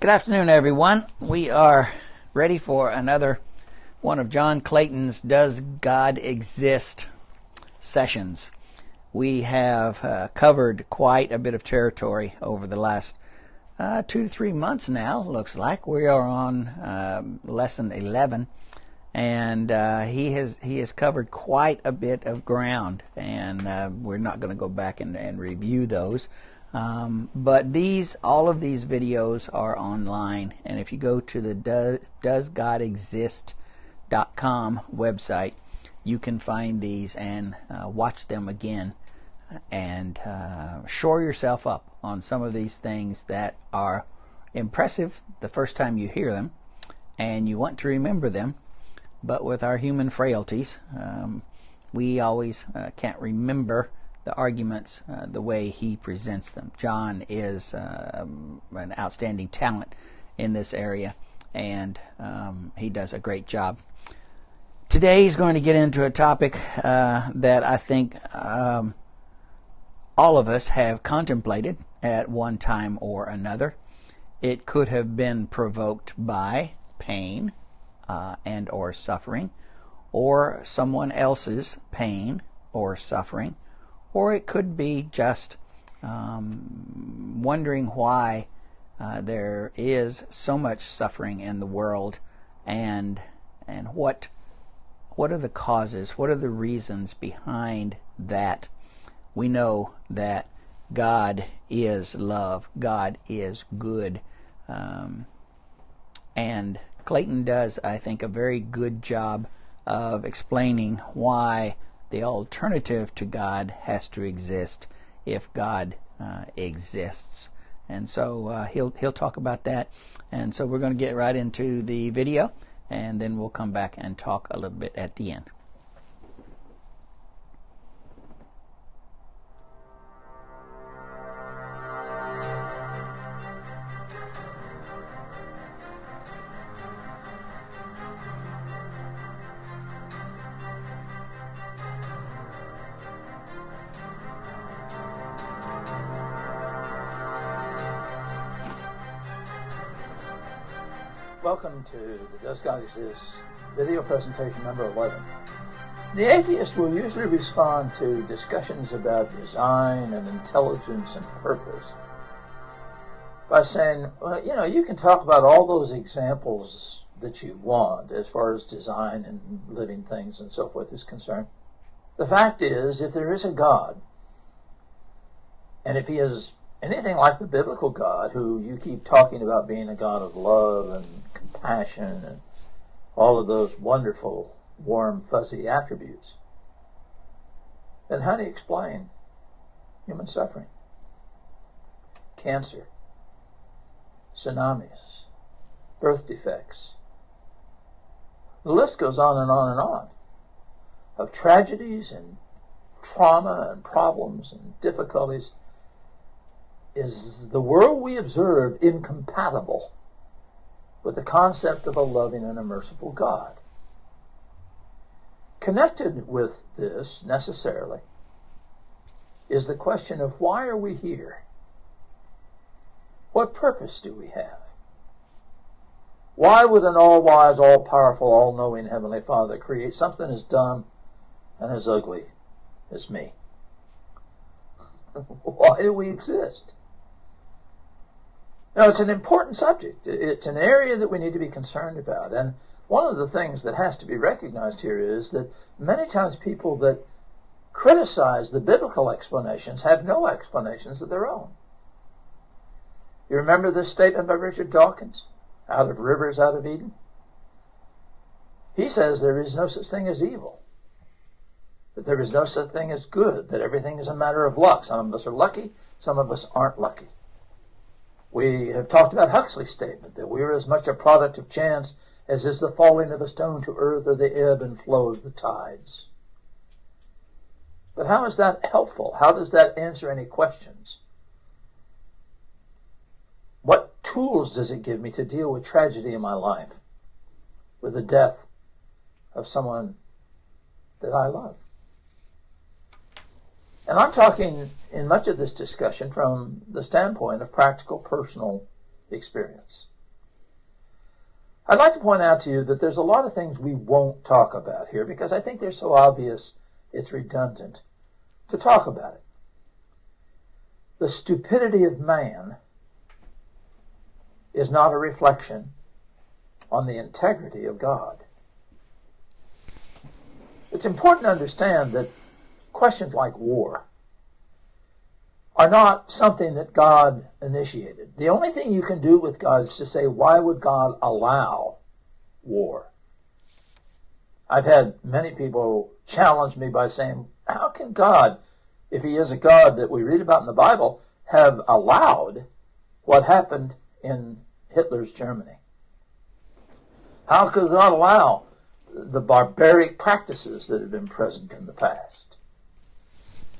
Good afternoon, everyone. We are ready for another one of John Clayton's Does God Exist sessions. We have uh, covered quite a bit of territory over the last uh, two to three months now, looks like. We are on um, lesson 11, and uh, he has he has covered quite a bit of ground, and uh, we're not going to go back and, and review those. Um, but these, all of these videos are online, and if you go to the Does, Does website, you can find these and uh, watch them again and uh, shore yourself up on some of these things that are impressive the first time you hear them, and you want to remember them. But with our human frailties, um, we always uh, can't remember the arguments uh, the way he presents them. John is uh, an outstanding talent in this area, and um, he does a great job. Today he's going to get into a topic uh, that I think um, all of us have contemplated at one time or another. It could have been provoked by pain uh, and or suffering, or someone else's pain or suffering or it could be just um, wondering why uh, there is so much suffering in the world and and what what are the causes what are the reasons behind that? We know that God is love God is good um, and Clayton does I think a very good job of explaining why the alternative to God has to exist if God uh, exists. And so uh, he'll he'll talk about that. And so we're going to get right into the video, and then we'll come back and talk a little bit at the end. To the Does God Exist video presentation number 11. The atheist will usually respond to discussions about design and intelligence and purpose by saying, well, you know, you can talk about all those examples that you want as far as design and living things and so forth is concerned. The fact is, if there is a God, and if he is anything like the biblical God, who you keep talking about being a God of love and compassion and all of those wonderful, warm, fuzzy attributes, then how do you explain human suffering? Cancer, tsunamis, birth defects. The list goes on and on and on of tragedies and trauma and problems and difficulties is the world we observe incompatible with the concept of a loving and a merciful God? Connected with this, necessarily, is the question of why are we here? What purpose do we have? Why would an all wise, all powerful, all knowing Heavenly Father create something as dumb and as ugly as me? Why do we exist? Now, it's an important subject. It's an area that we need to be concerned about. And one of the things that has to be recognized here is that many times people that criticize the biblical explanations have no explanations of their own. You remember this statement by Richard Dawkins? Out of rivers, out of Eden? He says there is no such thing as evil, that there is no such thing as good, that everything is a matter of luck. Some of us are lucky, some of us aren't lucky. We have talked about Huxley's statement that we are as much a product of chance as is the falling of a stone to earth or the ebb and flow of the tides. But how is that helpful? How does that answer any questions? What tools does it give me to deal with tragedy in my life, with the death of someone that I love? And I'm talking in much of this discussion from the standpoint of practical personal experience. I'd like to point out to you that there's a lot of things we won't talk about here because I think they're so obvious it's redundant to talk about it. The stupidity of man is not a reflection on the integrity of God. It's important to understand that questions like war are not something that God initiated. The only thing you can do with God is to say, why would God allow war? I've had many people challenge me by saying, how can God, if he is a God that we read about in the Bible, have allowed what happened in Hitler's Germany? How could God allow the barbaric practices that have been present in the past?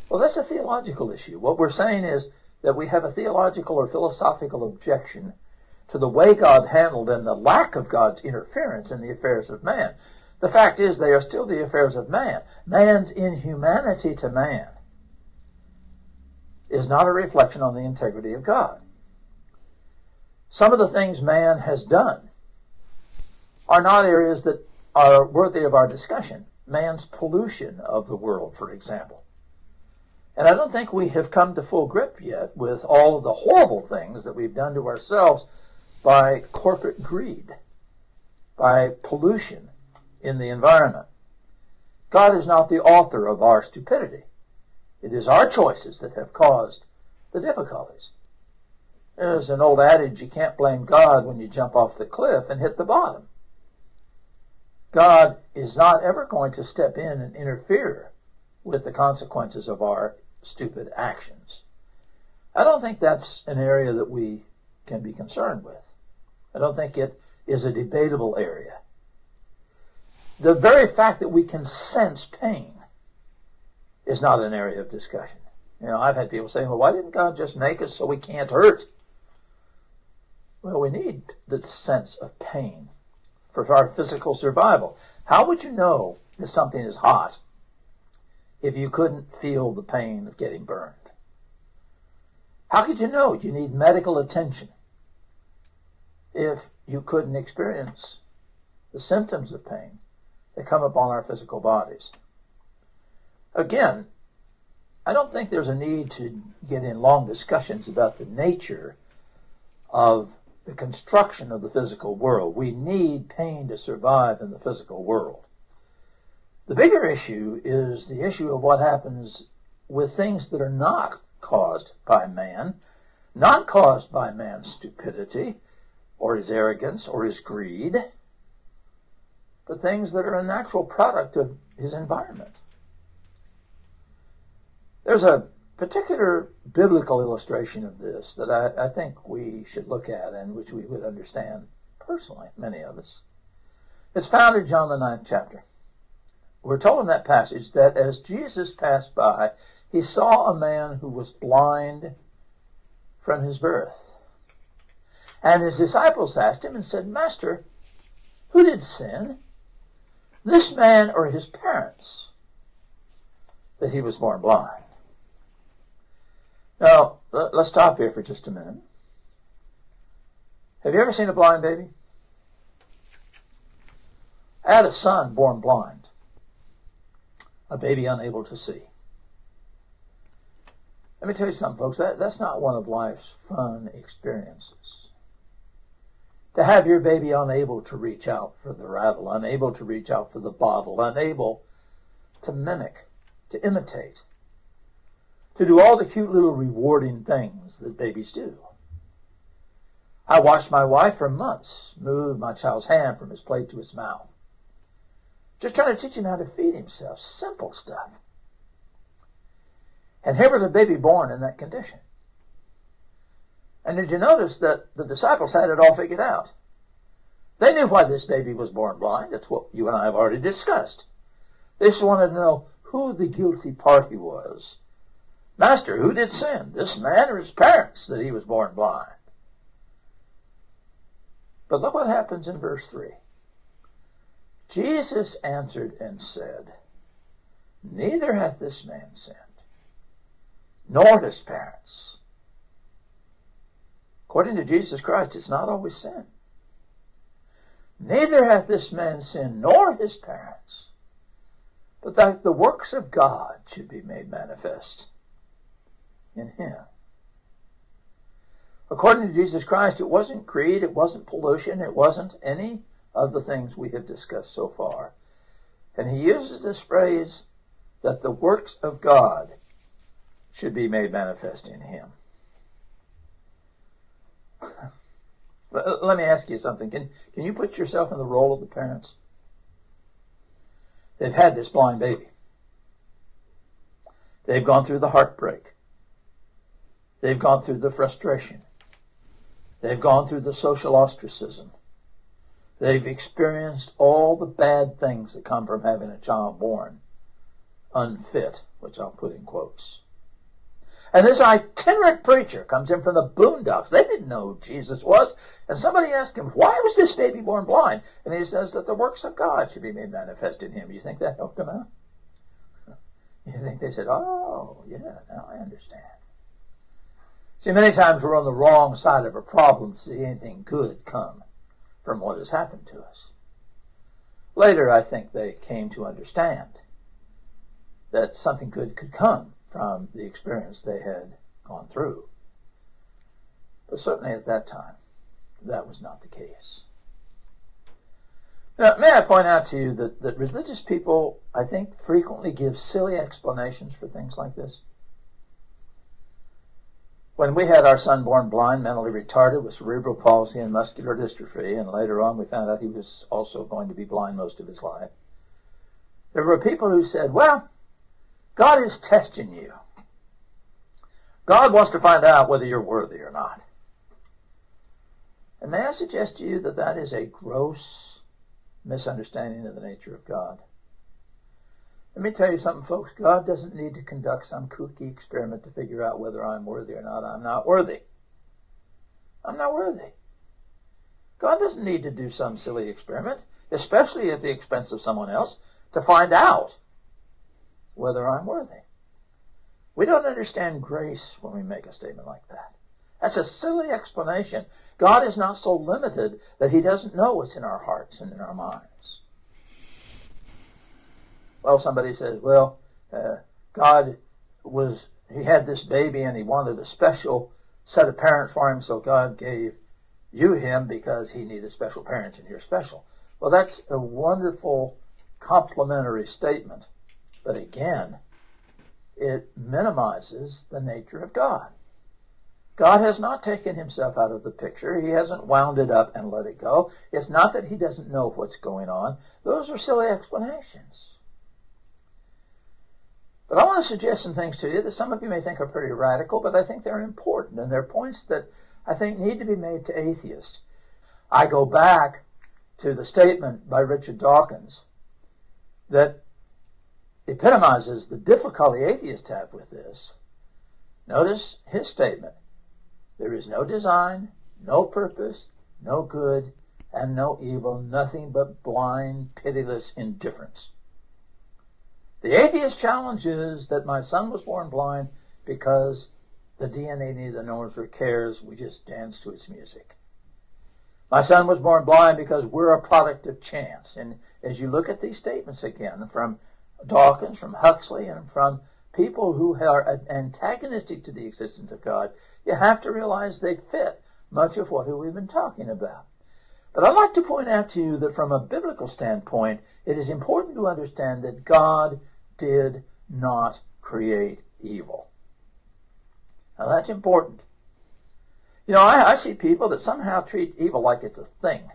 Well, that's a theological issue. What we're saying is that we have a theological or philosophical objection to the way God handled and the lack of God's interference in the affairs of man. The fact is, they are still the affairs of man. Man's inhumanity to man is not a reflection on the integrity of God. Some of the things man has done are not areas that are worthy of our discussion. Man's pollution of the world, for example. And I don't think we have come to full grip yet with all of the horrible things that we've done to ourselves by corporate greed, by pollution in the environment. God is not the author of our stupidity. It is our choices that have caused the difficulties. There's an old adage, you can't blame God when you jump off the cliff and hit the bottom. God is not ever going to step in and interfere with the consequences of our stupid actions. I don't think that's an area that we can be concerned with. I don't think it is a debatable area. The very fact that we can sense pain is not an area of discussion. You know, I've had people saying, well, why didn't God just make us so we can't hurt? Well, we need the sense of pain for our physical survival. How would you know if something is hot if you couldn't feel the pain of getting burned? How could you know you need medical attention if you couldn't experience the symptoms of pain that come upon our physical bodies? Again, I don't think there's a need to get in long discussions about the nature of the construction of the physical world. We need pain to survive in the physical world. The bigger issue is the issue of what happens with things that are not caused by man, not caused by man's stupidity or his arrogance or his greed, but things that are a natural product of his environment. There's a particular biblical illustration of this that I, I, think we should look at and which we would understand personally, many of us. It's found in John the ninth chapter. We're told in that passage that as Jesus passed by, he saw a man who was blind from his birth. And his disciples asked him and said, Master, who did sin? This man or his parents? That he was born blind. Now, let's stop here for just a minute. Have you ever seen a blind baby? I had a son born blind, a baby unable to see. Let me tell you something, folks. That, that's not one of life's fun experiences. To have your baby unable to reach out for the rattle, unable to reach out for the bottle, unable to mimic, to imitate, to do all the cute little rewarding things that babies do. I watched my wife for months move my child's hand from his plate to his mouth. Just trying to teach him how to feed himself. Simple stuff. And here was a baby born in that condition. And did you notice that the disciples had it all figured out? They knew why this baby was born blind. That's what you and I have already discussed. They just wanted to know who the guilty party was Master, who did sin, this man or his parents, that he was born blind? But look what happens in verse 3. Jesus answered and said, Neither hath this man sinned, nor his parents, According to Jesus Christ, it's not always sin. Neither hath this man sinned nor his parents, but that the works of God should be made manifest in him. According to Jesus Christ, it wasn't greed, it wasn't pollution, it wasn't any of the things we have discussed so far. And he uses this phrase that the works of God should be made manifest in him. Let me ask you something. Can, can you put yourself in the role of the parents? They've had this blind baby. They've gone through the heartbreak. They've gone through the frustration. They've gone through the social ostracism. They've experienced all the bad things that come from having a child born unfit, which I'll put in quotes. And this itinerant preacher comes in from the boondocks. They didn't know who Jesus was. And somebody asked him, why was this baby born blind? And he says that the works of God should be made manifest in him. You think that helped him out? You think they said, oh, yeah, now I understand. See, many times we're on the wrong side of a problem to see anything good come from what has happened to us. Later, I think they came to understand that something good could come from the experience they had gone through. But certainly at that time, that was not the case. Now, may I point out to you that, that religious people, I think, frequently give silly explanations for things like this. When we had our son born blind, mentally retarded with cerebral palsy and muscular dystrophy, and later on we found out he was also going to be blind most of his life, there were people who said, well, God is testing you. God wants to find out whether you're worthy or not. And may I suggest to you that that is a gross misunderstanding of the nature of God. Let me tell you something, folks. God doesn't need to conduct some kooky experiment to figure out whether I'm worthy or not. I'm not worthy. I'm not worthy. God doesn't need to do some silly experiment, especially at the expense of someone else, to find out whether I'm worthy. We don't understand grace when we make a statement like that. That's a silly explanation. God is not so limited that he doesn't know what's in our hearts and in our minds. Well, somebody says, well, uh, God was, he had this baby and he wanted a special set of parents for him, so God gave you him because he needed special parents and you're special. Well, that's a wonderful complimentary statement. But again, it minimizes the nature of God. God has not taken himself out of the picture. He hasn't wound it up and let it go. It's not that he doesn't know what's going on. Those are silly explanations. But I want to suggest some things to you that some of you may think are pretty radical, but I think they're important, and they're points that I think need to be made to atheists. I go back to the statement by Richard Dawkins that epitomizes the difficulty atheists have with this. Notice his statement. There is no design, no purpose, no good, and no evil, nothing but blind, pitiless indifference. The atheist challenge is that my son was born blind because the DNA neither knows or cares. We just dance to its music. My son was born blind because we're a product of chance. And as you look at these statements again from Dawkins, from Huxley, and from people who are antagonistic to the existence of God, you have to realize they fit much of what we've been talking about. But I'd like to point out to you that from a biblical standpoint, it is important to understand that God did not create evil. Now that's important. You know, I, I see people that somehow treat evil like it's a thing,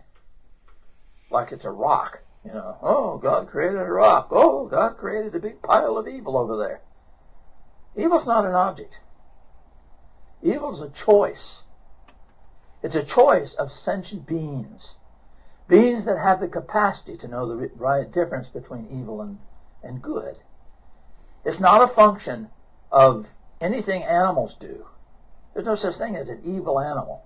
like it's a rock. You know, oh, God created a rock. Oh, God created a big pile of evil over there. Evil's not an object. Evil's a choice. It's a choice of sentient beings. Beings that have the capacity to know the right difference between evil and, and good. It's not a function of anything animals do. There's no such thing as an evil animal.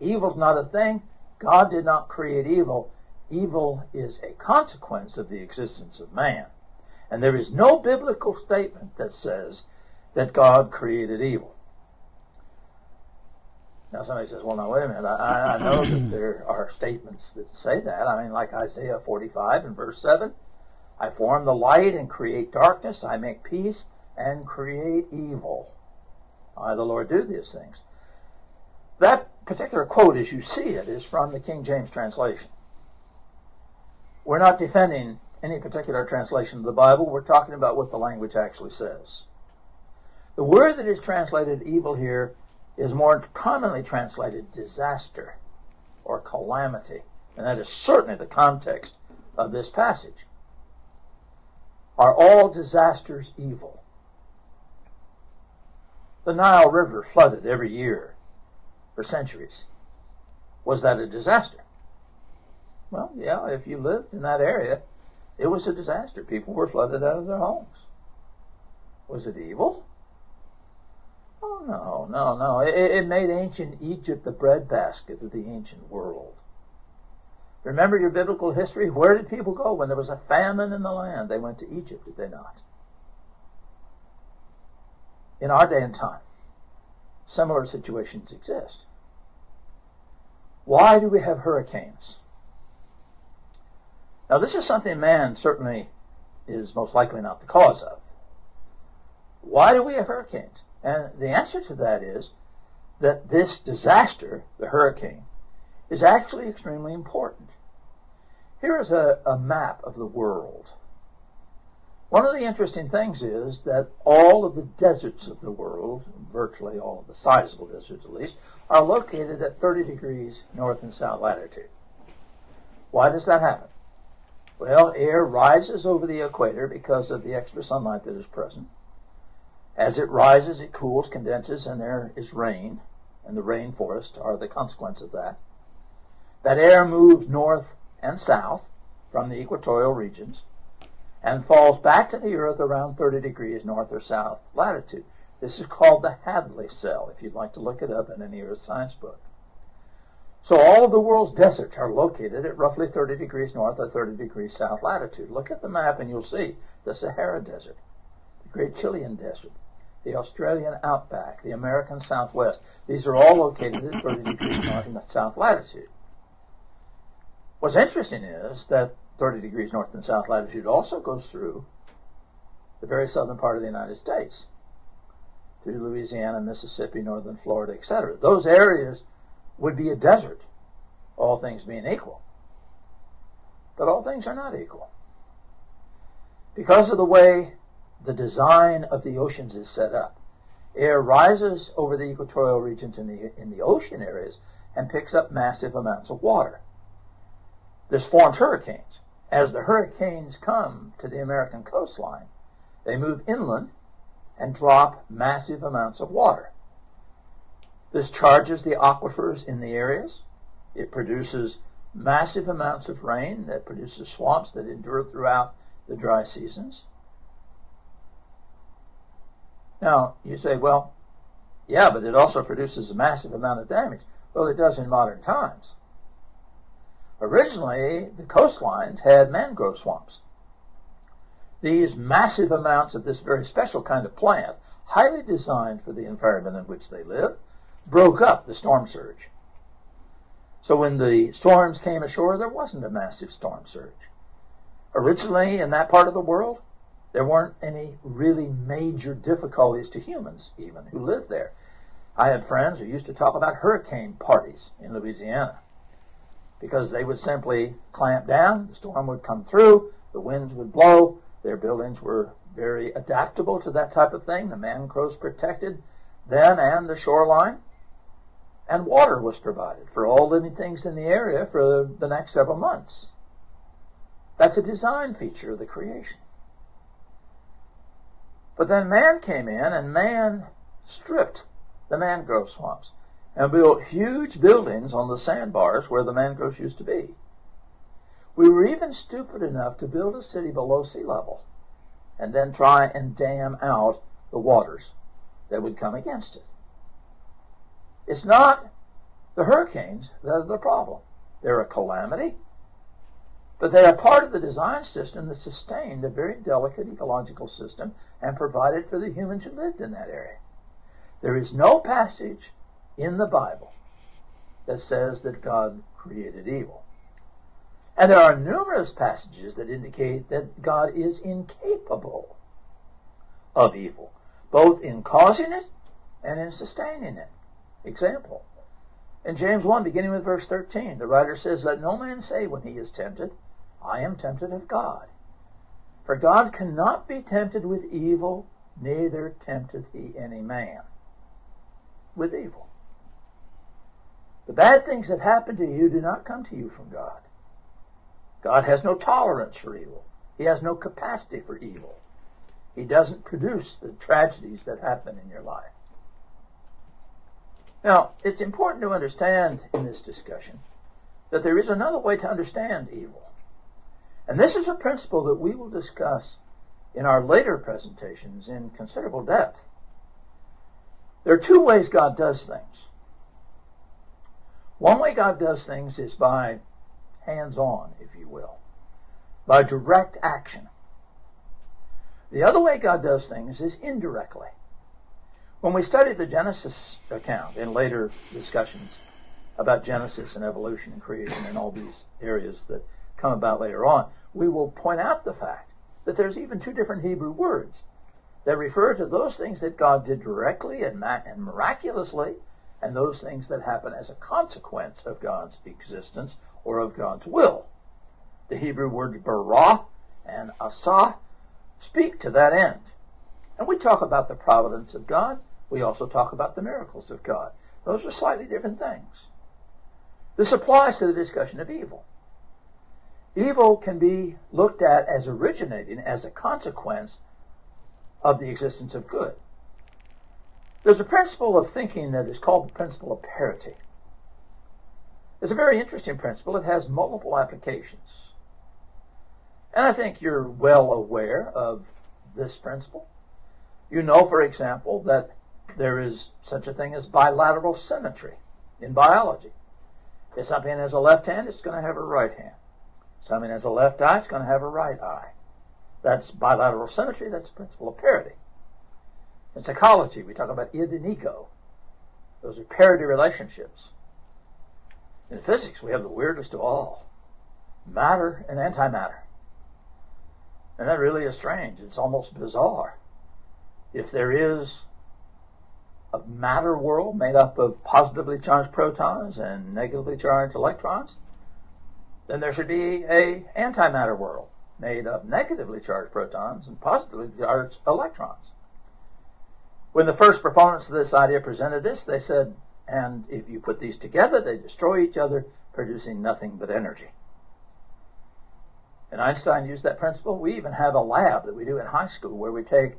Evil's not a thing. God did not create evil evil is a consequence of the existence of man. And there is no biblical statement that says that God created evil. Now somebody says, well, now wait a minute. I, I know that there are statements that say that. I mean, like Isaiah 45 and verse 7. I form the light and create darkness. I make peace and create evil. I, the Lord, do these things. That particular quote, as you see it, is from the King James translation. We're not defending any particular translation of the Bible. We're talking about what the language actually says. The word that is translated evil here is more commonly translated disaster or calamity, and that is certainly the context of this passage. Are all disasters evil? The Nile River flooded every year for centuries. Was that a disaster? Well, yeah, if you lived in that area, it was a disaster. People were flooded out of their homes. Was it evil? Oh, no, no, no. It, it made ancient Egypt the breadbasket of the ancient world. Remember your biblical history? Where did people go when there was a famine in the land? They went to Egypt, did they not? In our day and time, similar situations exist. Why do we have hurricanes? Now, this is something man certainly is most likely not the cause of. Why do we have hurricanes? And the answer to that is that this disaster, the hurricane, is actually extremely important. Here is a, a map of the world. One of the interesting things is that all of the deserts of the world, virtually all of the sizable deserts at least, are located at 30 degrees north and south latitude. Why does that happen? Well, air rises over the equator because of the extra sunlight that is present. As it rises, it cools, condenses, and there is rain, and the rainforest are the consequence of that. That air moves north and south from the equatorial regions and falls back to the earth around 30 degrees north or south latitude. This is called the Hadley cell, if you'd like to look it up in any earth science book. So all of the world's deserts are located at roughly 30 degrees north or 30 degrees south latitude. Look at the map and you'll see the Sahara Desert, the Great Chilean Desert, the Australian outback, the American Southwest. These are all located at 30 degrees north and south latitude. What's interesting is that 30 degrees north and south latitude also goes through the very southern part of the United States, through Louisiana, Mississippi, northern Florida, etc. Those areas would be a desert, all things being equal. But all things are not equal. Because of the way the design of the oceans is set up. Air rises over the equatorial regions in the, in the ocean areas and picks up massive amounts of water. This forms hurricanes. As the hurricanes come to the American coastline, they move inland and drop massive amounts of water. This charges the aquifers in the areas. It produces massive amounts of rain that produces swamps that endure throughout the dry seasons. Now, you say, well, yeah, but it also produces a massive amount of damage. Well, it does in modern times. Originally, the coastlines had mangrove swamps. These massive amounts of this very special kind of plant, highly designed for the environment in which they live, broke up the storm surge. So when the storms came ashore, there wasn't a massive storm surge. Originally, in that part of the world, there weren't any really major difficulties to humans, even, who lived there. I had friends who used to talk about hurricane parties in Louisiana because they would simply clamp down, the storm would come through, the winds would blow, their buildings were very adaptable to that type of thing. The mangroves protected them and the shoreline. And water was provided for all living things in the area for the next several months. That's a design feature of the creation. But then man came in and man stripped the mangrove swamps and built huge buildings on the sandbars where the mangroves used to be. We were even stupid enough to build a city below sea level and then try and dam out the waters that would come against it. It's not the hurricanes that are the problem. They're a calamity, but they are part of the design system that sustained a very delicate ecological system and provided for the humans who lived in that area. There is no passage in the Bible that says that God created evil. And there are numerous passages that indicate that God is incapable of evil, both in causing it and in sustaining it. Example. In James 1, beginning with verse 13, the writer says, Let no man say when he is tempted, I am tempted of God. For God cannot be tempted with evil, neither tempteth he any man with evil. The bad things that happen to you do not come to you from God. God has no tolerance for evil. He has no capacity for evil. He doesn't produce the tragedies that happen in your life. Now, it's important to understand in this discussion that there is another way to understand evil. And this is a principle that we will discuss in our later presentations in considerable depth. There are two ways God does things. One way God does things is by hands on, if you will, by direct action. The other way God does things is indirectly. When we study the Genesis account in later discussions about Genesis and evolution and creation and all these areas that come about later on, we will point out the fact that there's even two different Hebrew words that refer to those things that God did directly and miraculously and those things that happen as a consequence of God's existence or of God's will. The Hebrew words bara and asa speak to that end. And we talk about the providence of God. We also talk about the miracles of God. Those are slightly different things. This applies to the discussion of evil. Evil can be looked at as originating as a consequence of the existence of good. There's a principle of thinking that is called the principle of parity. It's a very interesting principle. It has multiple applications. And I think you're well aware of this principle. You know, for example, that there is such a thing as bilateral symmetry in biology. If something has a left hand, it's going to have a right hand. Something has a left eye, it's going to have a right eye. That's bilateral symmetry. That's the principle of parity. In psychology, we talk about id and ego. Those are parity relationships. In physics, we have the weirdest of all matter and antimatter. And that really is strange. It's almost bizarre. If there is a matter world made up of positively charged protons and negatively charged electrons, then there should be a antimatter world made of negatively charged protons and positively charged electrons. When the first proponents of this idea presented this, they said, and if you put these together, they destroy each other, producing nothing but energy. And Einstein used that principle. We even have a lab that we do in high school where we take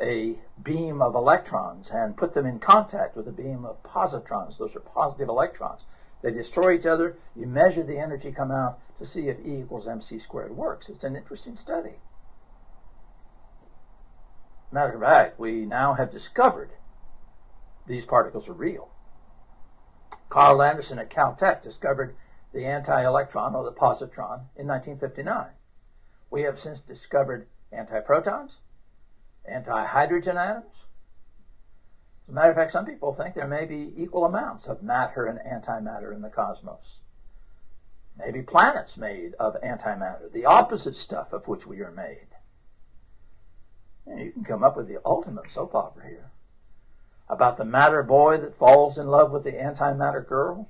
a beam of electrons and put them in contact with a beam of positrons. Those are positive electrons. They destroy each other. You measure the energy come out to see if E equals mc squared works. It's an interesting study. Matter of fact, we now have discovered these particles are real. Carl Anderson at Caltech discovered the anti-electron or the positron in 1959. We have since discovered antiprotons, anti-hydrogen atoms. As a matter of fact, some people think there may be equal amounts of matter and antimatter in the cosmos. Maybe planets made of antimatter, the opposite stuff of which we are made. You can come up with the ultimate soap opera here about the matter boy that falls in love with the antimatter girl.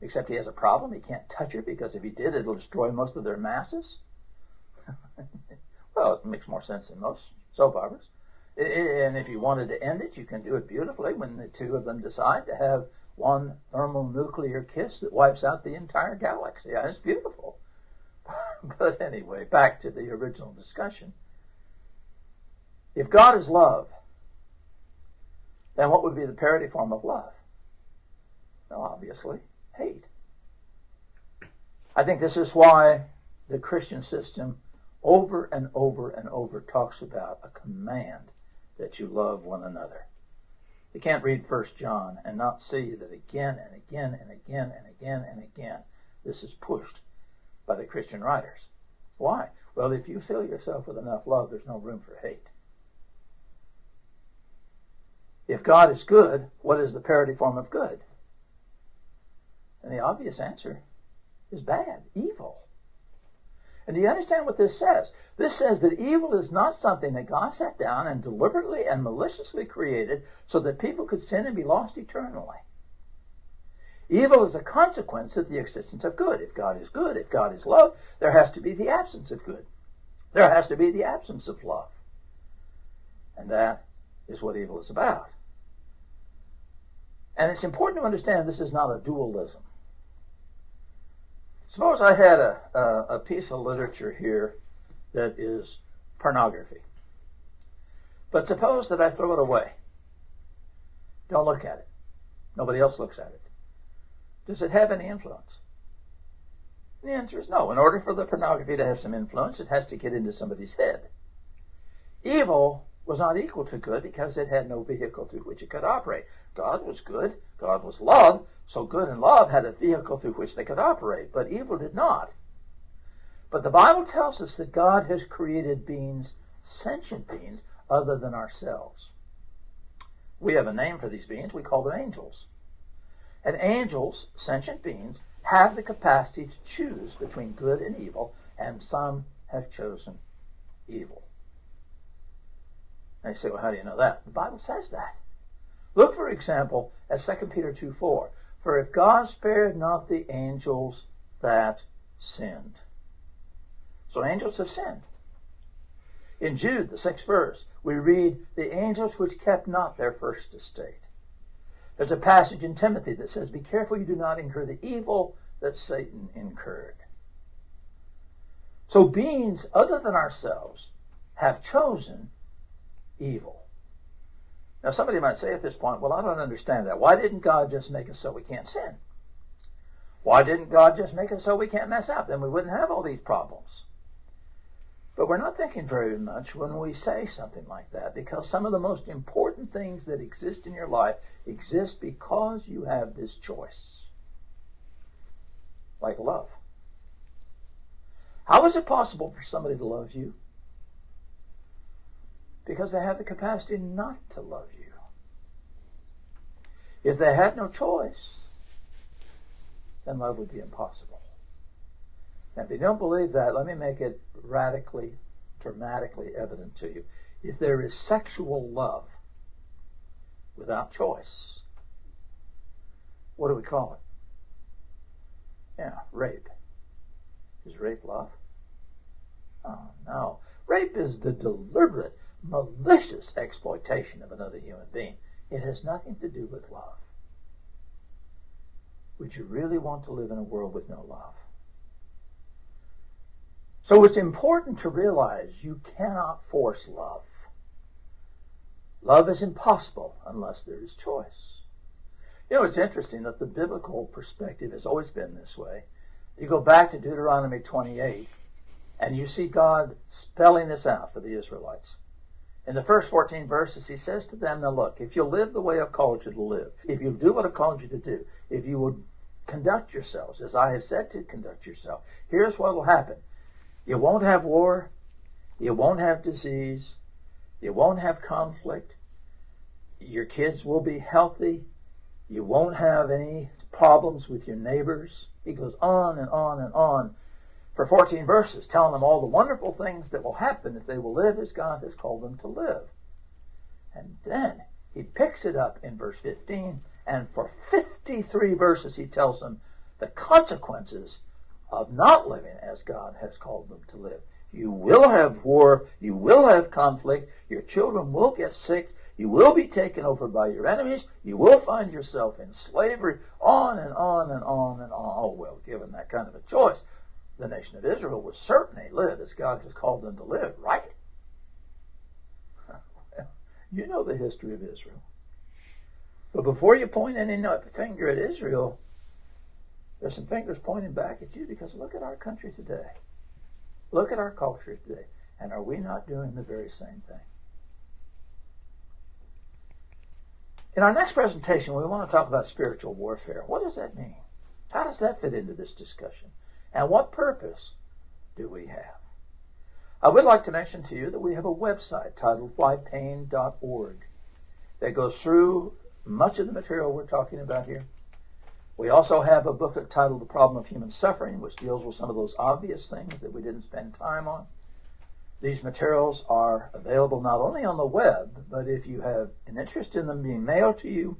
Except he has a problem. He can't touch her because if he did, it'll destroy most of their masses. well, it makes more sense than most soap operas. And if you wanted to end it, you can do it beautifully when the two of them decide to have one thermonuclear kiss that wipes out the entire galaxy. It's beautiful. but anyway, back to the original discussion. If God is love, then what would be the parity form of love? Well, obviously, hate. I think this is why the Christian system over and over and over talks about a command that you love one another. You can't read First John and not see that again and again and again and again and again this is pushed by the Christian writers. Why? Well, if you fill yourself with enough love, there's no room for hate. If God is good, what is the parity form of good? And the obvious answer is bad, evil. And do you understand what this says? This says that evil is not something that God sat down and deliberately and maliciously created so that people could sin and be lost eternally. Evil is a consequence of the existence of good. If God is good, if God is love, there has to be the absence of good. There has to be the absence of love. And that is what evil is about. And it's important to understand this is not a dualism. Suppose I had a, a, a piece of literature here that is pornography. But suppose that I throw it away. Don't look at it. Nobody else looks at it. Does it have any influence? The answer is no. In order for the pornography to have some influence, it has to get into somebody's head. Evil was not equal to good because it had no vehicle through which it could operate. God was good, God was love, so good and love had a vehicle through which they could operate, but evil did not. But the Bible tells us that God has created beings, sentient beings, other than ourselves. We have a name for these beings, we call them angels. And angels, sentient beings, have the capacity to choose between good and evil, and some have chosen evil. You say, well, how do you know that? The Bible says that. Look, for example, at 2 Peter 2 4. For if God spared not the angels that sinned. So angels have sinned. In Jude, the sixth verse, we read, The angels which kept not their first estate. There's a passage in Timothy that says, Be careful you do not incur the evil that Satan incurred. So beings other than ourselves have chosen evil. Now, somebody might say at this point, well, I don't understand that. Why didn't God just make us so we can't sin? Why didn't God just make us so we can't mess up? Then we wouldn't have all these problems. But we're not thinking very much when we say something like that because some of the most important things that exist in your life exist because you have this choice. Like love. How is it possible for somebody to love you? Because they have the capacity not to love you. If they had no choice, then love would be impossible. Now, if you don't believe that, let me make it radically, dramatically evident to you. If there is sexual love without choice, what do we call it? Yeah, rape. Is rape love? Oh, no. Rape is the deliberate malicious exploitation of another human being. It has nothing to do with love. Would you really want to live in a world with no love? So it's important to realize you cannot force love. Love is impossible unless there is choice. You know, it's interesting that the biblical perspective has always been this way. You go back to Deuteronomy 28, and you see God spelling this out for the Israelites. In the first 14 verses, he says to them, Now look, if you'll live the way I've called you to live, if you'll do what I've called you to do, if you will conduct yourselves as I have said to conduct yourself, here's what will happen. You won't have war. You won't have disease. You won't have conflict. Your kids will be healthy. You won't have any problems with your neighbors. He goes on and on and on for 14 verses, telling them all the wonderful things that will happen if they will live as God has called them to live. And then he picks it up in verse 15, and for 53 verses he tells them the consequences of not living as God has called them to live. You will have war, you will have conflict, your children will get sick, you will be taken over by your enemies, you will find yourself in slavery, on and on and on and on. Oh, well, given that kind of a choice, the nation of Israel would certainly live as God has called them to live, right? well, you know the history of Israel. But before you point any finger at Israel, there's some fingers pointing back at you because look at our country today. Look at our culture today. And are we not doing the very same thing? In our next presentation, we want to talk about spiritual warfare. What does that mean? How does that fit into this discussion? And what purpose do we have? I would like to mention to you that we have a website titled whypain.org that goes through much of the material we're talking about here. We also have a booklet titled The Problem of Human Suffering, which deals with some of those obvious things that we didn't spend time on. These materials are available not only on the web, but if you have an interest in them being mailed to you,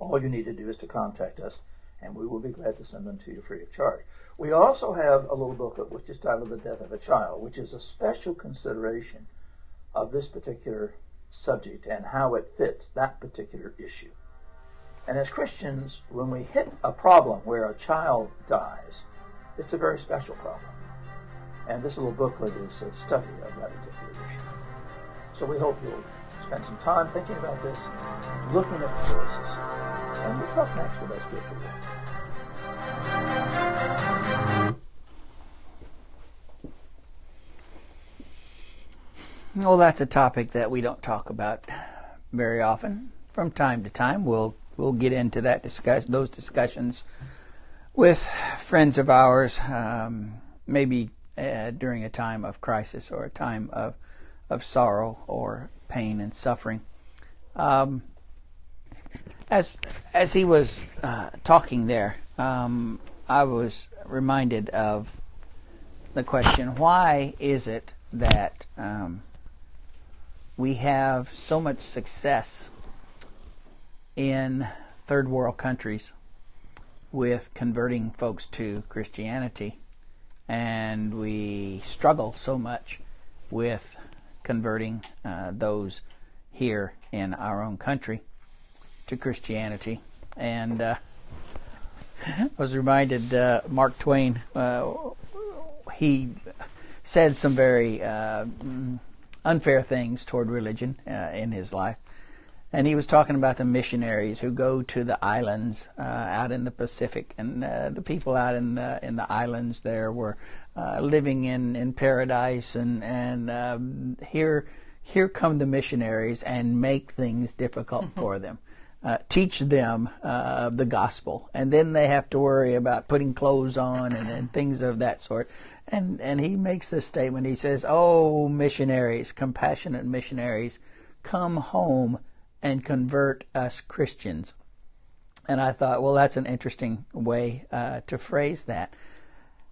all you need to do is to contact us, and we will be glad to send them to you free of charge. We also have a little booklet which is titled The Death of a Child, which is a special consideration of this particular subject and how it fits that particular issue. And as Christians, when we hit a problem where a child dies, it's a very special problem. And this little booklet is a study of that particular issue. So we hope you'll spend some time thinking about this, looking at the choices. And we'll talk next about spiritual Well, that's a topic that we don't talk about very often. From time to time, we'll we'll get into that discuss those discussions with friends of ours, um, maybe uh, during a time of crisis or a time of of sorrow or pain and suffering. Um, as as he was uh, talking there, um, I was reminded of the question: Why is it that um, we have so much success in third world countries with converting folks to Christianity, and we struggle so much with converting uh, those here in our own country to Christianity. And uh, I was reminded uh, Mark Twain, uh, he said some very uh, unfair things toward religion uh, in his life and he was talking about the missionaries who go to the islands uh, out in the Pacific, and uh, the people out in the in the islands there were uh, living in, in paradise, and and um, here here come the missionaries and make things difficult mm-hmm. for them. Uh, teach them uh, the gospel, and then they have to worry about putting clothes on and, and things of that sort. And and he makes this statement. He says, "Oh, missionaries, compassionate missionaries, come home and convert us Christians. And I thought, well, that's an interesting way uh, to phrase that.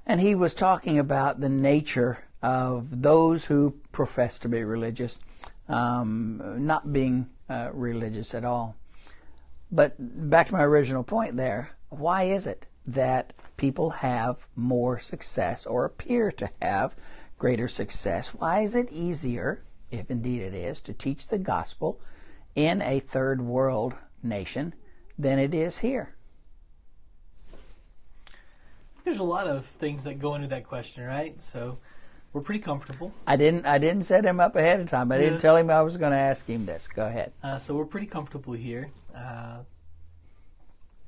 And he was talking about the nature of those who profess to be religious, um, not being uh, religious at all. But back to my original point there, why is it that people have more success or appear to have greater success? Why is it easier, if indeed it is, to teach the gospel in a third world nation than it is here? There's a lot of things that go into that question, right? So we're pretty comfortable. I didn't. I didn't set him up ahead of time. I yeah. didn't tell him I was going to ask him this. Go ahead. Uh, so we're pretty comfortable here. Uh,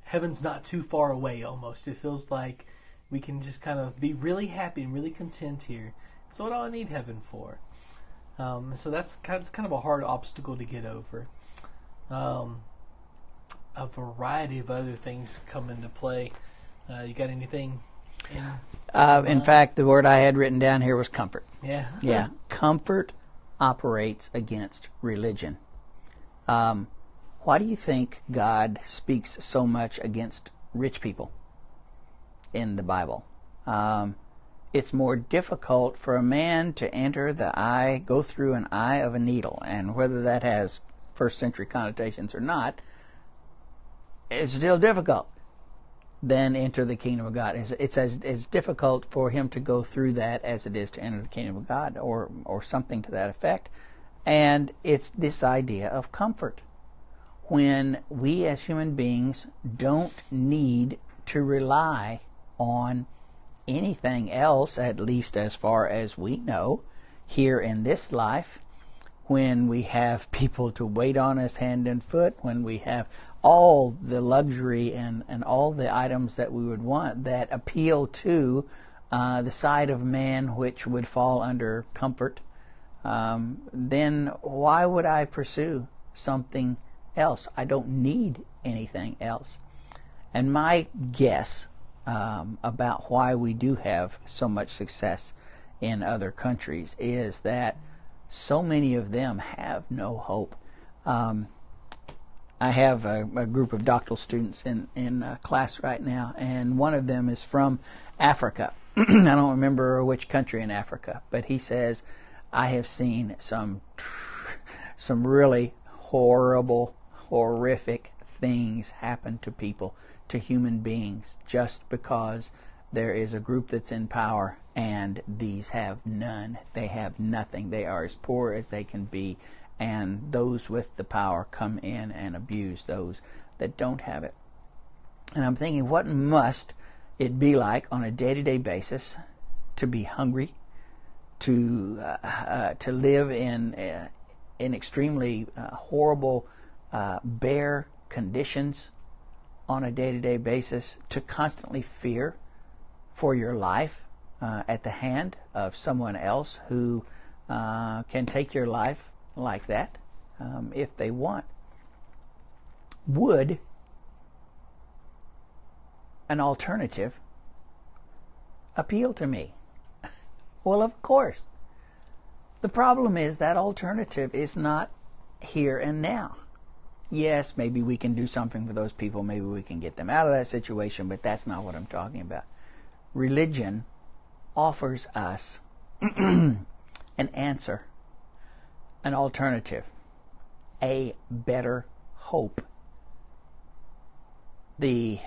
heaven's not too far away. Almost, it feels like we can just kind of be really happy and really content here. So what do I need heaven for? Um, so that's kind of, kind of a hard obstacle to get over um, a variety of other things come into play. Uh, you got anything? In, uh, in fact, the word I had written down here was comfort. Yeah. Yeah. comfort operates against religion. Um, why do you think God speaks so much against rich people in the Bible? Um, it's more difficult for a man to enter the eye, go through an eye of a needle, and whether that has first century connotations or not, it's still difficult. Then enter the kingdom of God. It's, it's as, as difficult for him to go through that as it is to enter the kingdom of God, or or something to that effect. And it's this idea of comfort. When we as human beings don't need to rely on anything else, at least as far as we know, here in this life, when we have people to wait on us hand and foot, when we have all the luxury and, and all the items that we would want that appeal to uh, the side of man which would fall under comfort, um, then why would I pursue something else? I don't need anything else. And my guess um, about why we do have so much success in other countries is that so many of them have no hope. Um, I have a, a, group of doctoral students in in uh, class right now, and one of them is from Africa. I don't remember which country in Africa, but he says, "I have seen some some really horrible, horrific things happen to people, to human beings, just because there is a group that's in power and these have none. They have nothing. They are as poor as they can be, and those with the power come in and abuse those that don't have it. And I'm thinking, what must it be like on a day-to-day basis to be hungry, to uh, uh, to live in uh, in extremely uh, horrible, uh, bare conditions on a day-to-day basis, to constantly fear for your life uh, at the hand of someone else who can take your life like that um, if they want. Would an alternative appeal to me? Well, of course. The problem is that alternative is not here and now. Yes, maybe we can do something for those people, maybe we can get them out of that situation, but that's not what I'm talking about religion offers us an answer, an alternative, a better hope. The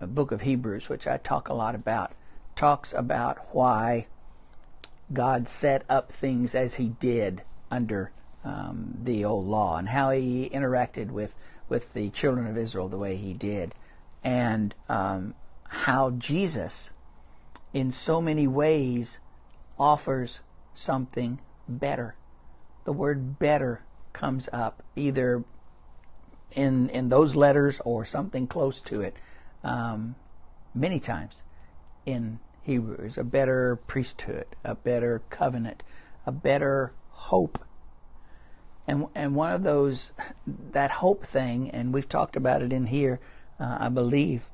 book of Hebrews, which I talk a lot about, talks about why God set up things as He did under um, the old law and how He interacted with, with the children of Israel the way He did, and um, how Jesus in so many ways offers something better. The word better comes up either in in those letters or something close to it um, many times in Hebrews. A better priesthood, a better covenant, a better hope. And and one of those that hope thing, and we've talked about it in here, uh, I believe,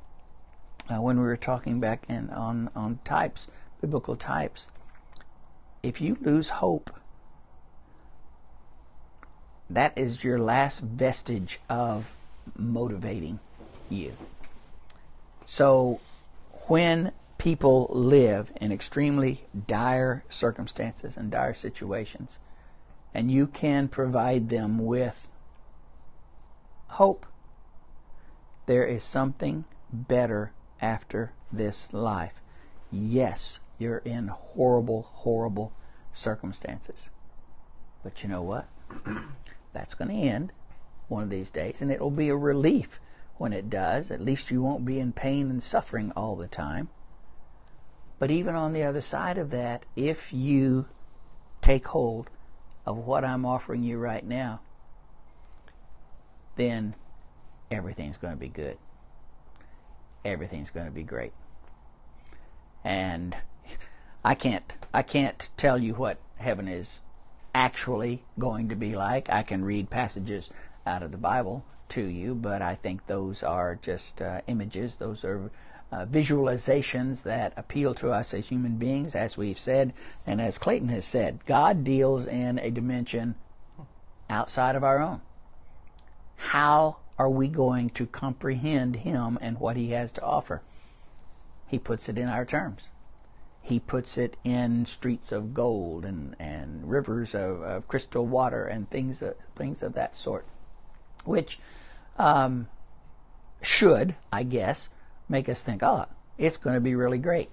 uh, when we were talking back in, on, on types, biblical types, if you lose hope, that is your last vestige of motivating you. So when people live in extremely dire circumstances and dire situations, and you can provide them with hope, there is something better after this life. Yes, you're in horrible, horrible circumstances. But you know what? That's going to end one of these days, and it will be a relief when it does. At least you won't be in pain and suffering all the time. But even on the other side of that, if you take hold of what I'm offering you right now, then everything's going to be good everything's going to be great. And I can't I can't tell you what heaven is actually going to be like. I can read passages out of the Bible to you, but I think those are just uh, images. Those are uh, visualizations that appeal to us as human beings, as we've said, and as Clayton has said. God deals in a dimension outside of our own. How are we going to comprehend Him and what He has to offer? He puts it in our terms. He puts it in streets of gold and, and rivers of, of crystal water and things of, things of that sort, which um, should, I guess, make us think, oh, it's going to be really great.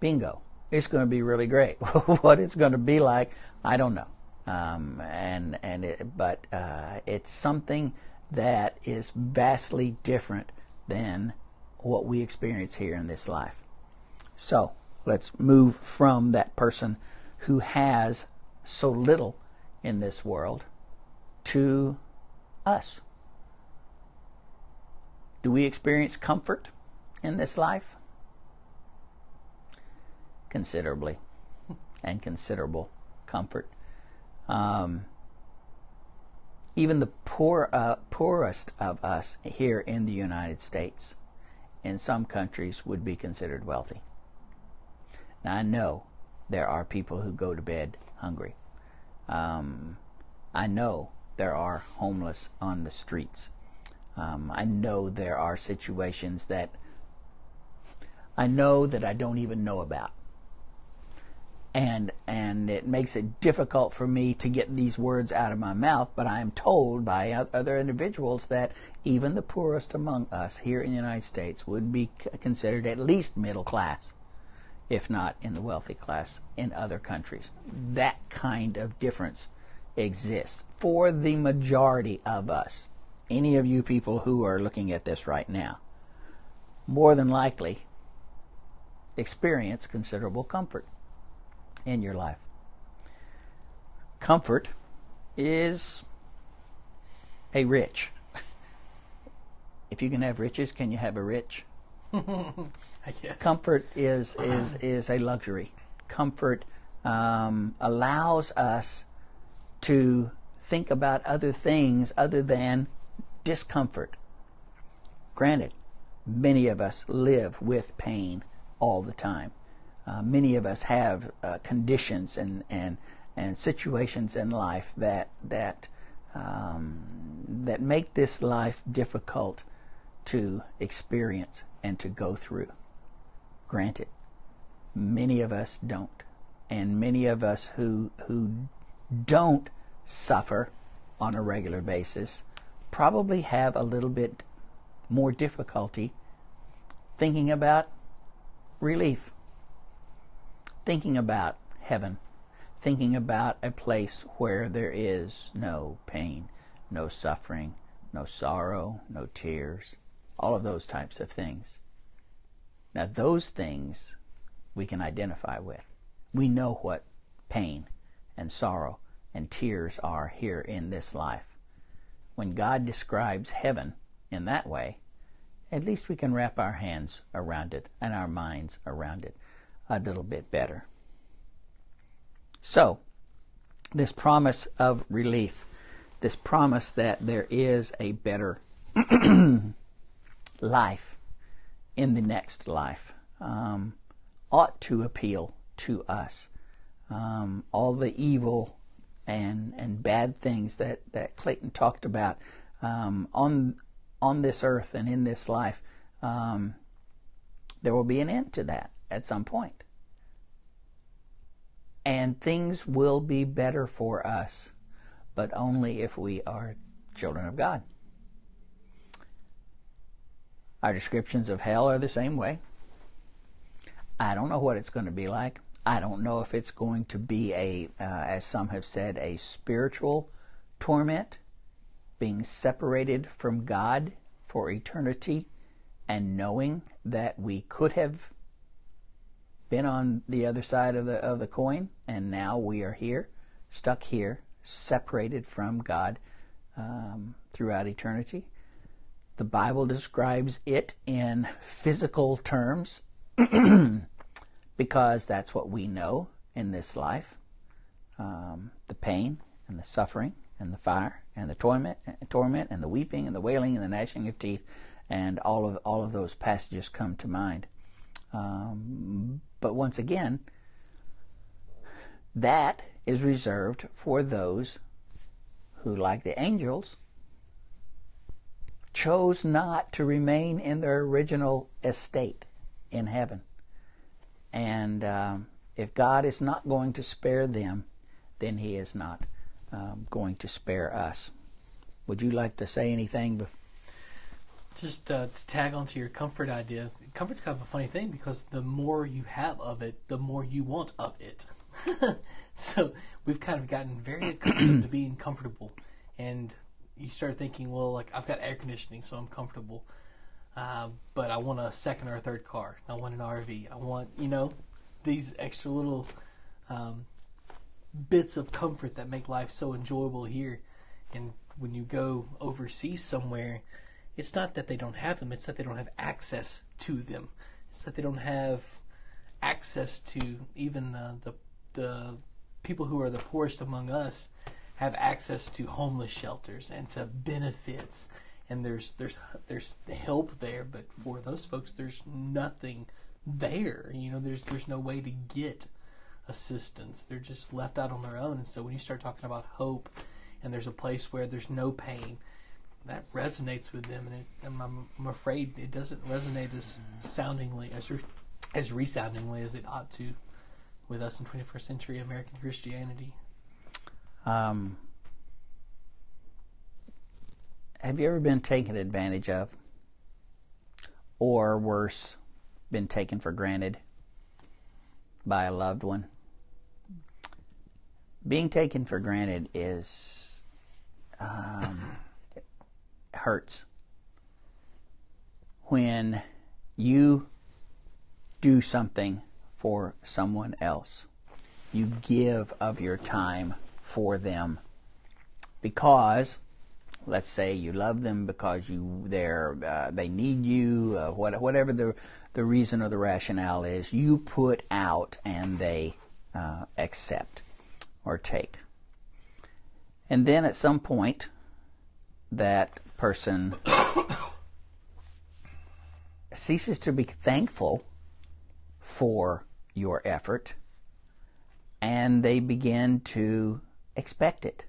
Bingo. It's going to be really great. what it's going to be like, I don't know. Um, and and it, but uh, it's something that is vastly different than what we experience here in this life. So let's move from that person who has so little in this world to us. Do we experience comfort in this life? Considerably, and considerable comfort. Um, even the poor, uh, poorest of us here in the United States, in some countries, would be considered wealthy. Now, I know there are people who go to bed hungry. Um, I know there are homeless on the streets. Um, I know there are situations that I know that I don't even know about. And and it makes it difficult for me to get these words out of my mouth, but I am told by other individuals that even the poorest among us here in the United States would be considered at least middle class, if not in the wealthy class in other countries. That kind of difference exists for the majority of us. Any of you people who are looking at this right now, more than likely experience considerable comfort in your life. Comfort is a rich. If you can have riches, can you have a rich? Comfort is is is a luxury. Comfort um, allows us to think about other things other than discomfort. Granted, many of us live with pain all the time. Uh, many of us have uh, conditions and, and and situations in life that that um, that make this life difficult to experience and to go through. Granted, many of us don't, and many of us who who don't suffer on a regular basis probably have a little bit more difficulty thinking about relief, thinking about heaven, thinking about a place where there is no pain, no suffering, no sorrow, no tears, all of those types of things. Now, those things we can identify with. We know what pain and sorrow and tears are here in this life. When God describes heaven in that way, at least we can wrap our hands around it and our minds around it a little bit better. So, this promise of relief, this promise that there is a better life in the next life, um, ought to appeal to us. Um, all the evil and and bad things that, that Clayton talked about um, on on this earth and in this life, um, there will be an end to that at some point. And things will be better for us, but only if we are children of God. Our descriptions of hell are the same way. I don't know what it's going to be like. I don't know if it's going to be a, uh, as some have said, a spiritual torment being separated from God for eternity and knowing that we could have been on the other side of the of the coin and now we are here stuck here separated from God um, throughout eternity the Bible describes it in physical terms because that's what we know in this life um, the pain and the suffering and the fire and the torment, torment and the weeping and the wailing and the gnashing of teeth, and all of all of those passages come to mind. Um, but once again, that is reserved for those who, like the angels, chose not to remain in their original estate in heaven. And um, if God is not going to spare them, then He is not um, going to spare us. Would you like to say anything? Just uh, to tag onto your comfort idea, comfort's kind of a funny thing because the more you have of it, the more you want of it. so we've kind of gotten very accustomed to being comfortable, and you start thinking, well, like I've got air conditioning, so I'm comfortable. Uh, but I want a second or a third car. I want an RV. I want, you know, these extra little um, bits of comfort that make life so enjoyable here. And when you go overseas somewhere, it's not that they don't have them, it's that they don't have access to them. It's that they don't have access to even the, the, the people who are the poorest among us have access to homeless shelters and to benefits and there's there's there's help there but for those folks there's nothing there you know there's there's no way to get assistance. They're just left out on their own. And so when you start talking about hope and there's a place where there's no pain that resonates with them, and, it, and I'm, I'm afraid it doesn't resonate as soundingly as re, as resoundingly as it ought to with us in 21st century American Christianity. Um, have you ever been taken advantage of? Or worse, been taken for granted by a loved one? Being taken for granted is um, hurts when you do something for someone else. You give of your time for them. Because let's say you love them because you they're uh, they need you uh, what, whatever the the reason or the rationale is you put out and they uh, accept or take. And then at some point that person ceases to be thankful for your effort and they begin to expect it.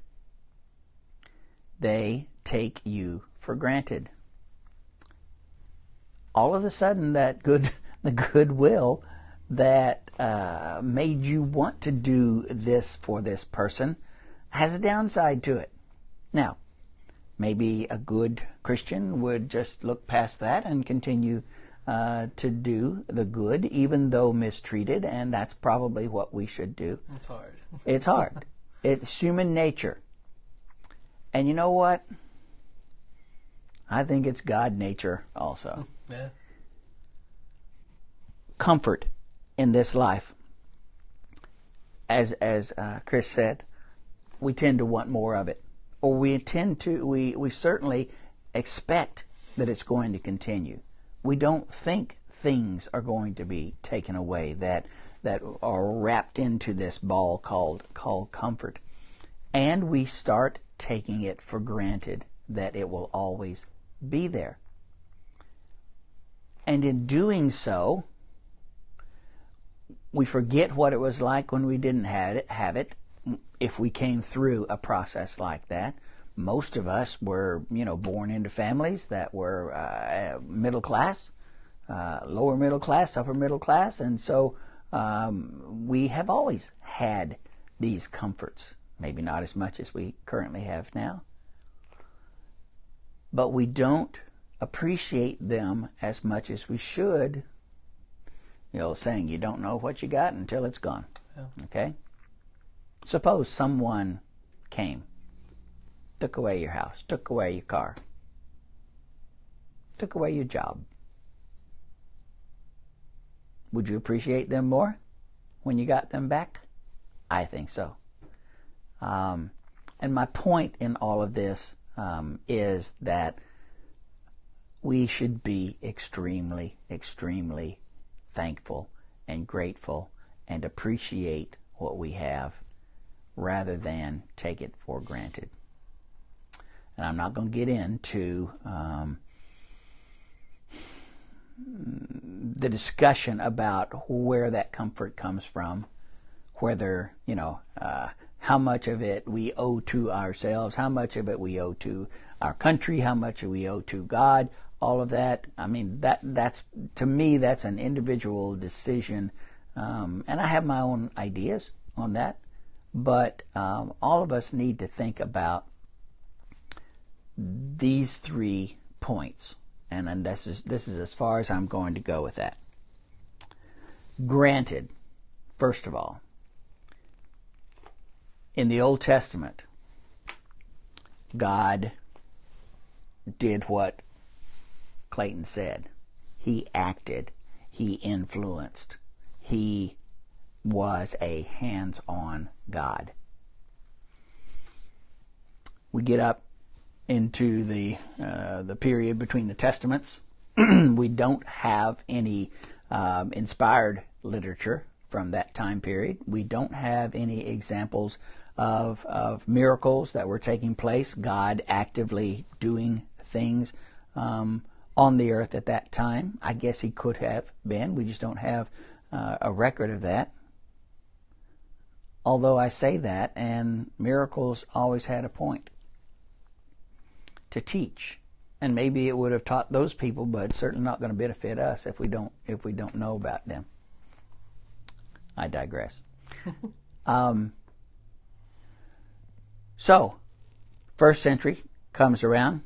They take you for granted. All of a sudden, that good, the goodwill that uh, made you want to do this for this person has a downside to it. Now, maybe a good Christian would just look past that and continue uh, to do the good, even though mistreated, and that's probably what we should do. It's hard. it's hard. It's human nature. And you know what? I think it's God nature also. Yeah. Comfort in this life. As as uh, Chris said, we tend to want more of it, or we tend to we we certainly expect that it's going to continue we don't think things are going to be taken away that that are wrapped into this ball called called comfort. And we start taking it for granted that it will always be there. And in doing so we forget what it was like when we didn't have it, have it. If we came through a process like that most of us were, you know, born into families that were uh, middle class, uh, lower middle class, upper middle class, and so um, we have always had these comforts. Maybe not as much as we currently have now, but we don't appreciate them as much as we should. You know, saying you don't know what you got until it's gone. Yeah. Okay? Suppose someone came took away your house, took away your car, took away your job. Would you appreciate them more when you got them back? I think so. Um, and my point in all of this um, is that we should be extremely, extremely thankful and grateful and appreciate what we have rather than take it for granted and I'm not going to get into um, the discussion about where that comfort comes from, whether you know uh, how much of it we owe to ourselves, how much of it we owe to our country, how much we owe to God. All of that. I mean, that that's to me that's an individual decision, um, and I have my own ideas on that. But um, all of us need to think about these three points, and, this is this is as far as I'm going to go with that. Granted, first of all, in the Old Testament, God did what Clayton said. He acted, he influenced, he was a hands on God. We get up into the uh, the period between the testaments. we don't have any um, inspired literature from that time period. We don't have any examples of of miracles that were taking place. God actively doing things um, on the earth at that time. I guess He could have been. We just don't have uh, a record of that. Although I say that, and miracles always had a point to teach. And maybe it would have taught those people, but it's certainly not going to benefit us if we don't if we don't know about them. I digress. um, so, first century comes around.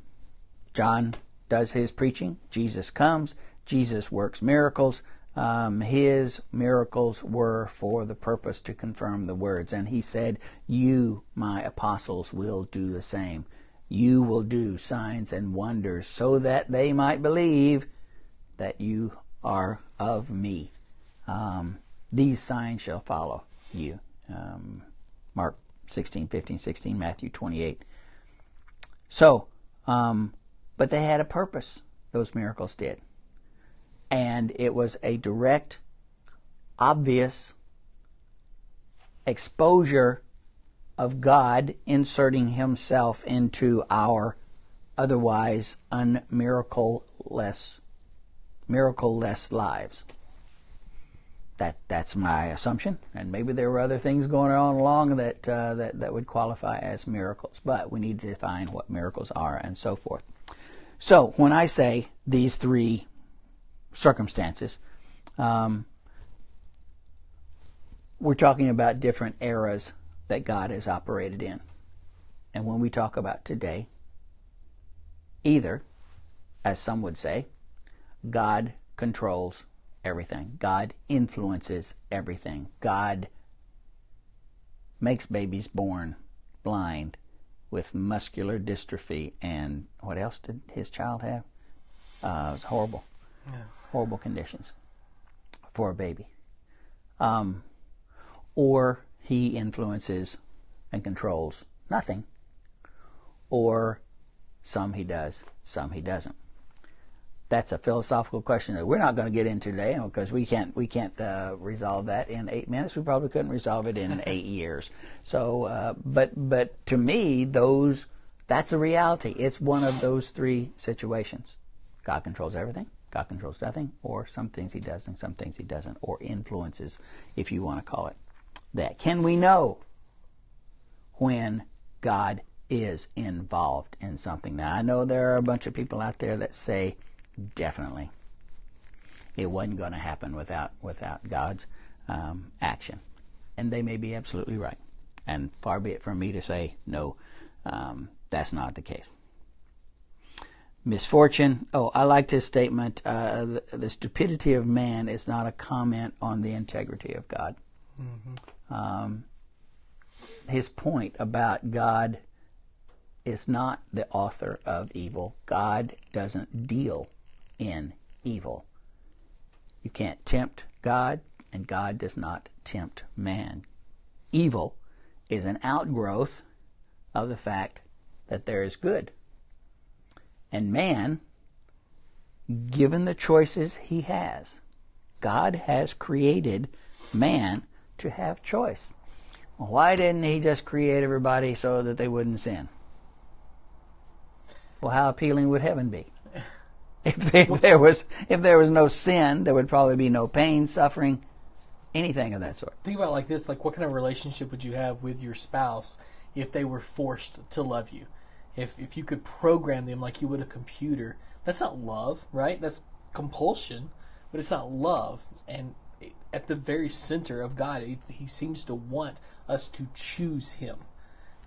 John does his preaching. Jesus comes. Jesus works miracles. Um, his miracles were for the purpose to confirm the words. And he said, You, my apostles, will do the same. You will do signs and wonders so that they might believe that you are of me. Um, these signs shall follow you. Um, Mark 16, 15, 16, Matthew 28. So, um, but they had a purpose, those miracles did and it was a direct, obvious exposure of God inserting himself into our otherwise unmiracle-less, miracle-less lives. That, that's my assumption, and maybe there were other things going on along that, uh, that, that would qualify as miracles, but we need to define what miracles are and so forth. So, when I say these three circumstances. Um, we're talking about different eras that God has operated in. And when we talk about today, either, as some would say, God controls everything, God influences everything, God makes babies born blind with muscular dystrophy and what else did his child have? Uh, it was horrible. Yeah horrible conditions for a baby. Um, or he influences and controls nothing, or some he does, some he doesn't. That's a philosophical question that we're not going to get into today because we can't we can't uh, resolve that in eight minutes. We probably couldn't resolve it in eight years. So, uh, but but to me, those that's a reality. It's one of those three situations. God controls everything. God controls nothing, or some things he does and some things he doesn't, or influences, if you want to call it that. Can we know when God is involved in something? Now, I know there are a bunch of people out there that say definitely it wasn't going to happen without without God's um, action, and they may be absolutely right. And far be it from me to say no, um, that's not the case misfortune. Oh, I liked his statement. Uh, the, the, stupidity of man is not a comment on the integrity of God. Mm-hmm. Um, his point about God is not the author of evil. God doesn't deal in evil. You can't tempt God, and God does not tempt man. Evil is an outgrowth of the fact that there is good. And man, given the choices he has, God has created man to have choice. Why didn't he just create everybody so that they wouldn't sin? Well, how appealing would heaven be? If, if there was if there was no sin, there would probably be no pain, suffering, anything of that sort. Think about like this: like, what kind of relationship would you have with your spouse if they were forced to love you? if if you could program them like you would a computer, that's not love, right? That's compulsion, but it's not love. And at the very center of God, He seems to want us to choose Him,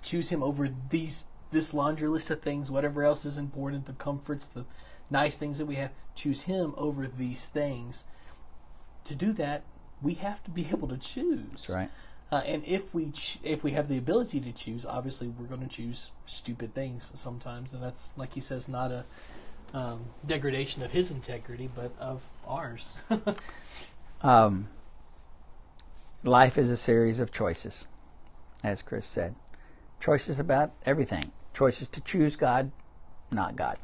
choose Him over these this laundry list of things, whatever else is important, the comforts, the nice things that we have. Choose Him over these things. To do that, we have to be able to choose. That's right. Uh, and if we ch- if we have the ability to choose, obviously we're going to choose stupid things sometimes, and that's like he says, not a um, degradation of his integrity, but of ours. um, life is a series of choices, as Chris said. Choices about everything. Choices to choose God, not God.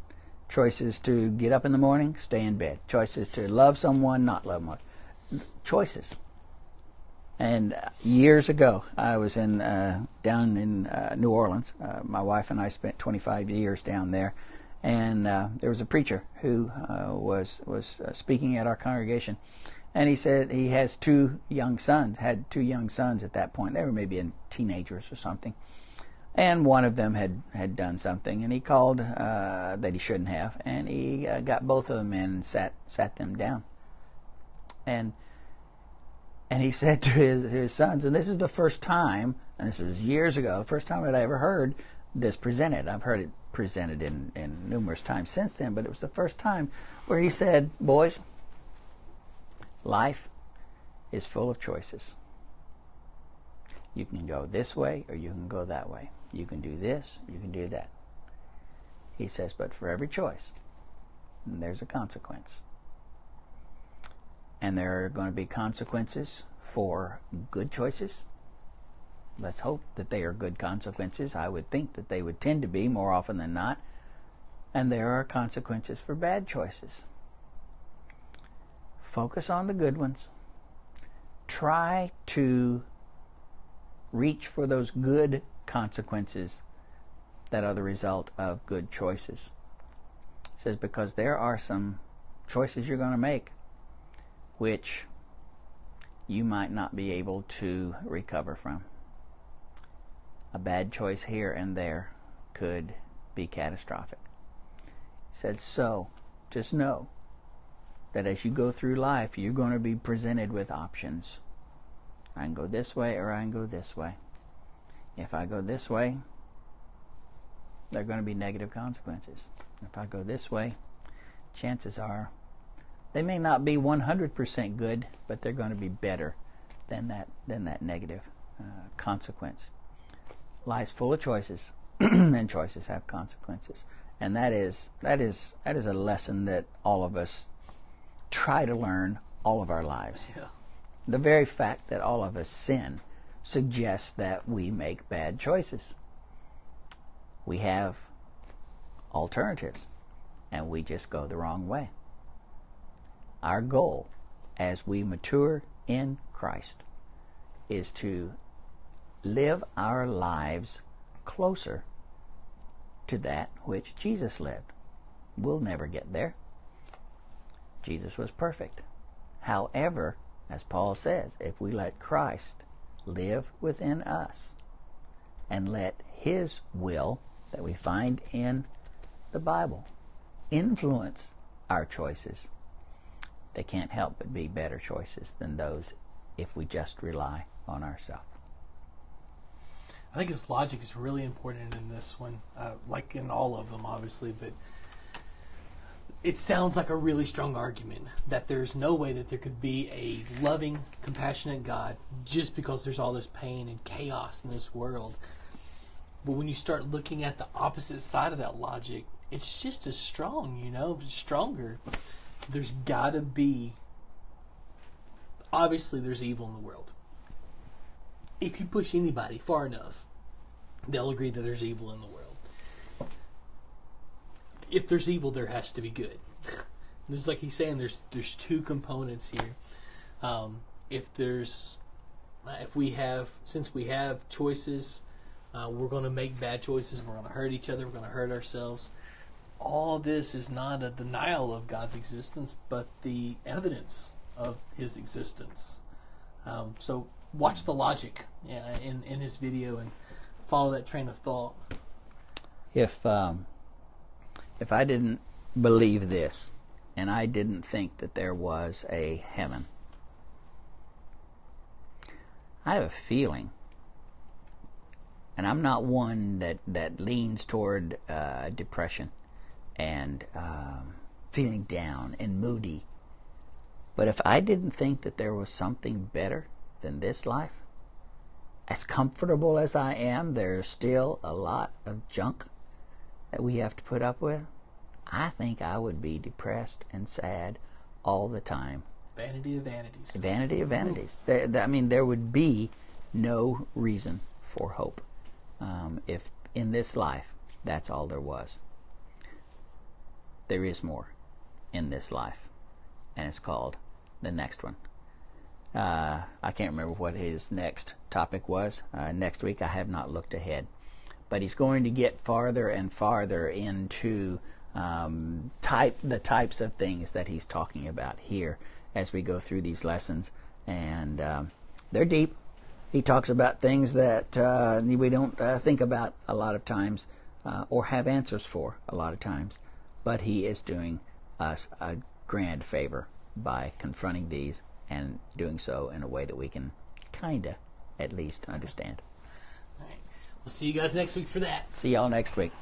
Choices to get up in the morning, stay in bed. Choices to love someone, not love someone. Choices. And years ago, I was in uh, down in uh, New Orleans. Uh, my wife and I spent 25 years down there, and uh, there was a preacher who uh, was was uh, speaking at our congregation, and he said he has two young sons. Had two young sons at that point. They were maybe in teenagers or something. and one of them had had done something, and he called uh, that he shouldn't have, and he uh, got both of them in and sat sat them down, and and he said to his his sons, and this is the first time, and this was years ago, the first time that I ever heard this presented. I've heard it presented in, in numerous times since then, but it was the first time where he said, Boys, life is full of choices. You can go this way or you can go that way. You can do this, you can do that. He says, but for every choice, there's a consequence. And there are going to be consequences for good choices. Let's hope that they are good consequences. I would think that they would tend to be more often than not. And there are consequences for bad choices. Focus on the good ones. Try to reach for those good consequences that are the result of good choices. It says because there are some choices you're going to make which you might not be able to recover from. A bad choice here and there could be catastrophic. He said, so just know that as you go through life, you're going to be presented with options. I can go this way or I can go this way. If I go this way, there are going to be negative consequences. If I go this way, chances are they may not be 100% good, but they're going to be better than that than that negative uh, consequence. Life's full of choices, and choices have consequences, and that is that is that is a lesson that all of us try to learn all of our lives. Yeah. The very fact that all of us sin suggests that we make bad choices. We have alternatives, and we just go the wrong way. Our goal as we mature in Christ is to live our lives closer to that which Jesus lived. We'll never get there. Jesus was perfect. However, as Paul says, if we let Christ live within us and let His will that we find in the Bible influence our choices, they can't help but be better choices than those if we just rely on ourselves. I think his logic is really important in this one, uh, like in all of them, obviously, but it sounds like a really strong argument that there's no way that there could be a loving, compassionate God just because there's all this pain and chaos in this world. But when you start looking at the opposite side of that logic, it's just as strong, you know, stronger. There's got to be. Obviously, there's evil in the world. If you push anybody far enough, they'll agree that there's evil in the world if there's evil, there has to be good. this is like he's saying. There's there's two components here. Um, if there's if we have since we have choices, uh, we're going to make bad choices. We're going to hurt each other. We're going to hurt ourselves. All this is not a denial of God's existence, but the evidence of His existence. Um, so watch the logic in in his video and follow that train of thought. If um, if I didn't believe this and I didn't think that there was a heaven, I have a feeling, and I'm not one that, that leans toward uh, depression and um, feeling down and moody. But if I didn't think that there was something better than this life, as comfortable as I am, there's still a lot of junk that we have to put up with, I think I would be depressed and sad all the time. Vanity of vanities. Vanity of vanities. There, I mean, there would be no reason for hope um, if in this life that's all there was. There is more in this life, and it's called the next one. Uh, I can't remember what his next topic was. Uh, next week, I have not looked ahead but he's going to get farther and farther into um, type the types of things that he's talking about here as we go through these lessons, and um, they're deep. He talks about things that uh, we don't uh, think about a lot of times uh, or have answers for a lot of times. But he is doing us a grand favor by confronting these and doing so in a way that we can kind of, at least, understand. All right. We'll see you guys next week for that. See y'all next week.